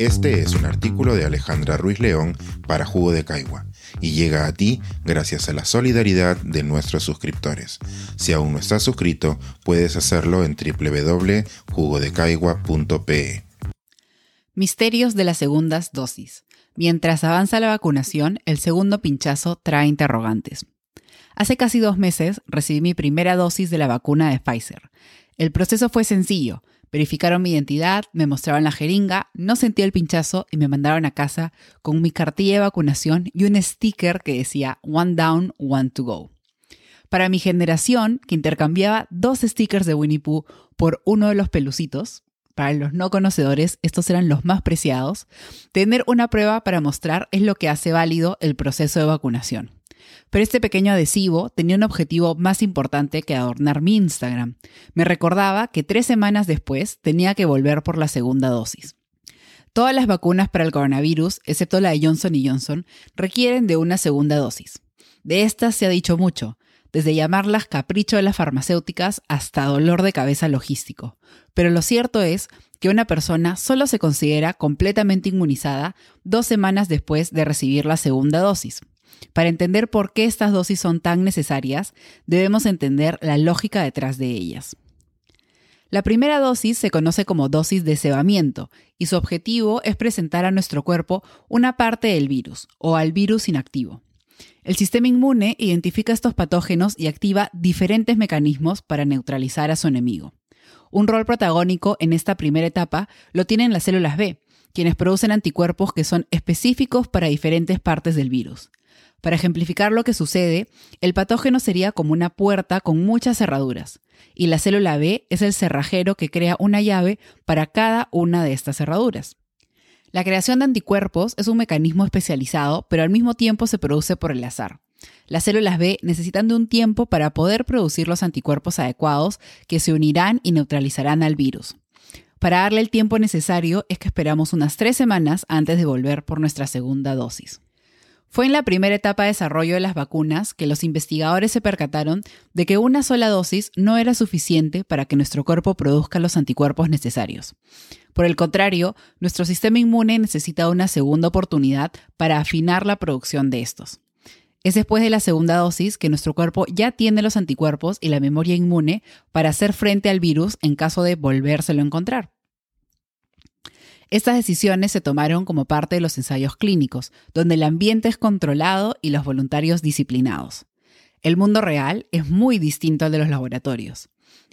Este es un artículo de Alejandra Ruiz León para Jugo de Caigua y llega a ti gracias a la solidaridad de nuestros suscriptores. Si aún no estás suscrito, puedes hacerlo en www.jugodecaigua.pe. Misterios de las segundas dosis. Mientras avanza la vacunación, el segundo pinchazo trae interrogantes. Hace casi dos meses recibí mi primera dosis de la vacuna de Pfizer. El proceso fue sencillo. Verificaron mi identidad, me mostraron la jeringa, no sentí el pinchazo y me mandaron a casa con mi cartilla de vacunación y un sticker que decía One Down, One to Go. Para mi generación, que intercambiaba dos stickers de Winnie Pooh por uno de los pelucitos, para los no conocedores, estos eran los más preciados, tener una prueba para mostrar es lo que hace válido el proceso de vacunación. Pero este pequeño adhesivo tenía un objetivo más importante que adornar mi Instagram. Me recordaba que tres semanas después tenía que volver por la segunda dosis. Todas las vacunas para el coronavirus, excepto la de Johnson Johnson, requieren de una segunda dosis. De estas se ha dicho mucho, desde llamarlas capricho de las farmacéuticas hasta dolor de cabeza logístico. Pero lo cierto es que una persona solo se considera completamente inmunizada dos semanas después de recibir la segunda dosis. Para entender por qué estas dosis son tan necesarias, debemos entender la lógica detrás de ellas. La primera dosis se conoce como dosis de cebamiento y su objetivo es presentar a nuestro cuerpo una parte del virus o al virus inactivo. El sistema inmune identifica estos patógenos y activa diferentes mecanismos para neutralizar a su enemigo. Un rol protagónico en esta primera etapa lo tienen las células B, quienes producen anticuerpos que son específicos para diferentes partes del virus. Para ejemplificar lo que sucede, el patógeno sería como una puerta con muchas cerraduras, y la célula B es el cerrajero que crea una llave para cada una de estas cerraduras. La creación de anticuerpos es un mecanismo especializado, pero al mismo tiempo se produce por el azar. Las células B necesitan de un tiempo para poder producir los anticuerpos adecuados que se unirán y neutralizarán al virus. Para darle el tiempo necesario es que esperamos unas tres semanas antes de volver por nuestra segunda dosis. Fue en la primera etapa de desarrollo de las vacunas que los investigadores se percataron de que una sola dosis no era suficiente para que nuestro cuerpo produzca los anticuerpos necesarios. Por el contrario, nuestro sistema inmune necesita una segunda oportunidad para afinar la producción de estos. Es después de la segunda dosis que nuestro cuerpo ya tiene los anticuerpos y la memoria inmune para hacer frente al virus en caso de volvérselo a encontrar. Estas decisiones se tomaron como parte de los ensayos clínicos, donde el ambiente es controlado y los voluntarios disciplinados. El mundo real es muy distinto al de los laboratorios.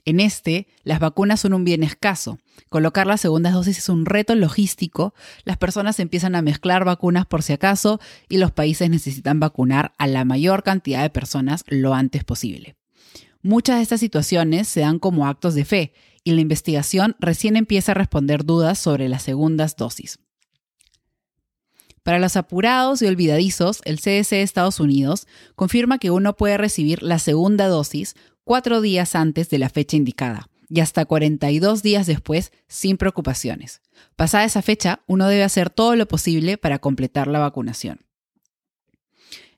En este, las vacunas son un bien escaso. Colocar las segundas dosis es un reto logístico. Las personas empiezan a mezclar vacunas por si acaso y los países necesitan vacunar a la mayor cantidad de personas lo antes posible. Muchas de estas situaciones se dan como actos de fe y la investigación recién empieza a responder dudas sobre las segundas dosis. Para los apurados y olvidadizos, el CDC de Estados Unidos confirma que uno puede recibir la segunda dosis cuatro días antes de la fecha indicada y hasta 42 días después sin preocupaciones. Pasada esa fecha, uno debe hacer todo lo posible para completar la vacunación.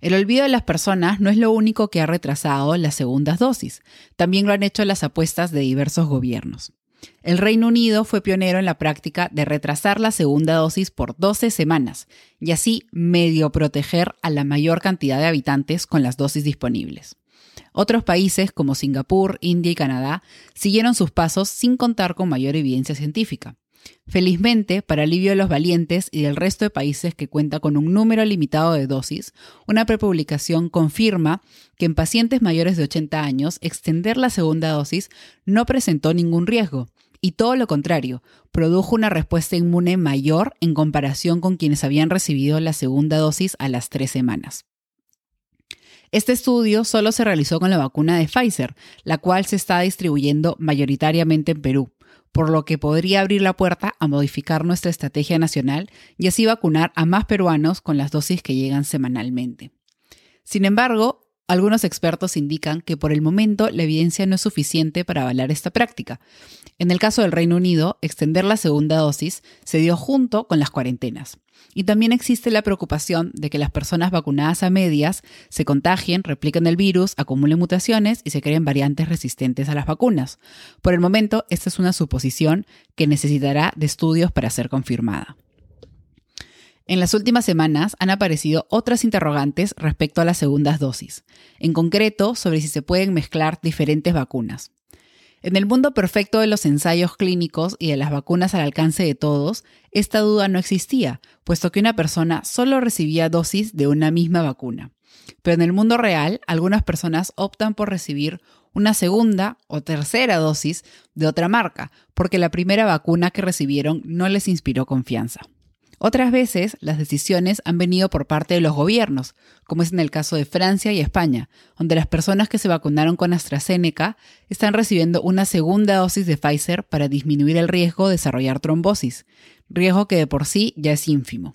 El olvido de las personas no es lo único que ha retrasado las segundas dosis, también lo han hecho las apuestas de diversos gobiernos. El Reino Unido fue pionero en la práctica de retrasar la segunda dosis por 12 semanas y así medio proteger a la mayor cantidad de habitantes con las dosis disponibles. Otros países como Singapur, India y Canadá siguieron sus pasos sin contar con mayor evidencia científica. Felizmente, para alivio de los valientes y del resto de países que cuenta con un número limitado de dosis, una prepublicación confirma que en pacientes mayores de 80 años extender la segunda dosis no presentó ningún riesgo y todo lo contrario, produjo una respuesta inmune mayor en comparación con quienes habían recibido la segunda dosis a las tres semanas. Este estudio solo se realizó con la vacuna de Pfizer, la cual se está distribuyendo mayoritariamente en Perú por lo que podría abrir la puerta a modificar nuestra estrategia nacional y así vacunar a más peruanos con las dosis que llegan semanalmente. Sin embargo, algunos expertos indican que por el momento la evidencia no es suficiente para avalar esta práctica. En el caso del Reino Unido, extender la segunda dosis se dio junto con las cuarentenas. Y también existe la preocupación de que las personas vacunadas a medias se contagien, repliquen el virus, acumulen mutaciones y se creen variantes resistentes a las vacunas. Por el momento, esta es una suposición que necesitará de estudios para ser confirmada. En las últimas semanas han aparecido otras interrogantes respecto a las segundas dosis, en concreto sobre si se pueden mezclar diferentes vacunas. En el mundo perfecto de los ensayos clínicos y de las vacunas al alcance de todos, esta duda no existía, puesto que una persona solo recibía dosis de una misma vacuna. Pero en el mundo real, algunas personas optan por recibir una segunda o tercera dosis de otra marca, porque la primera vacuna que recibieron no les inspiró confianza. Otras veces, las decisiones han venido por parte de los gobiernos, como es en el caso de Francia y España, donde las personas que se vacunaron con AstraZeneca están recibiendo una segunda dosis de Pfizer para disminuir el riesgo de desarrollar trombosis, riesgo que de por sí ya es ínfimo.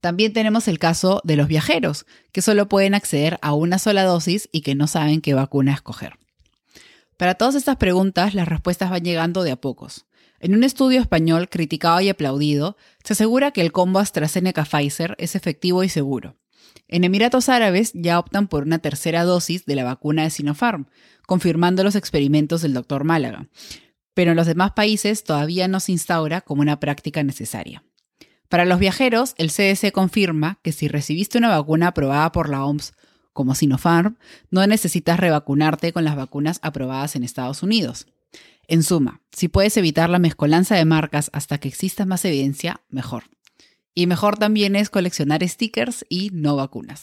También tenemos el caso de los viajeros, que solo pueden acceder a una sola dosis y que no saben qué vacuna escoger. Para todas estas preguntas, las respuestas van llegando de a pocos. En un estudio español criticado y aplaudido, se asegura que el combo AstraZeneca-Pfizer es efectivo y seguro. En Emiratos Árabes ya optan por una tercera dosis de la vacuna de Sinopharm, confirmando los experimentos del Dr. Málaga. Pero en los demás países todavía no se instaura como una práctica necesaria. Para los viajeros, el CDC confirma que si recibiste una vacuna aprobada por la OMS como Sinopharm, no necesitas revacunarte con las vacunas aprobadas en Estados Unidos. En suma, si puedes evitar la mezcolanza de marcas hasta que exista más evidencia, mejor. Y mejor también es coleccionar stickers y no vacunas.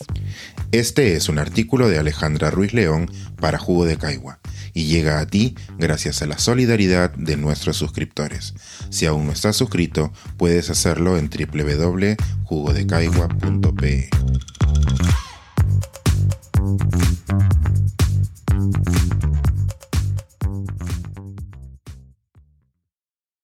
Este es un artículo de Alejandra Ruiz León para Jugo de Caigua y llega a ti gracias a la solidaridad de nuestros suscriptores. Si aún no estás suscrito, puedes hacerlo en www.jugodecaigua.pe.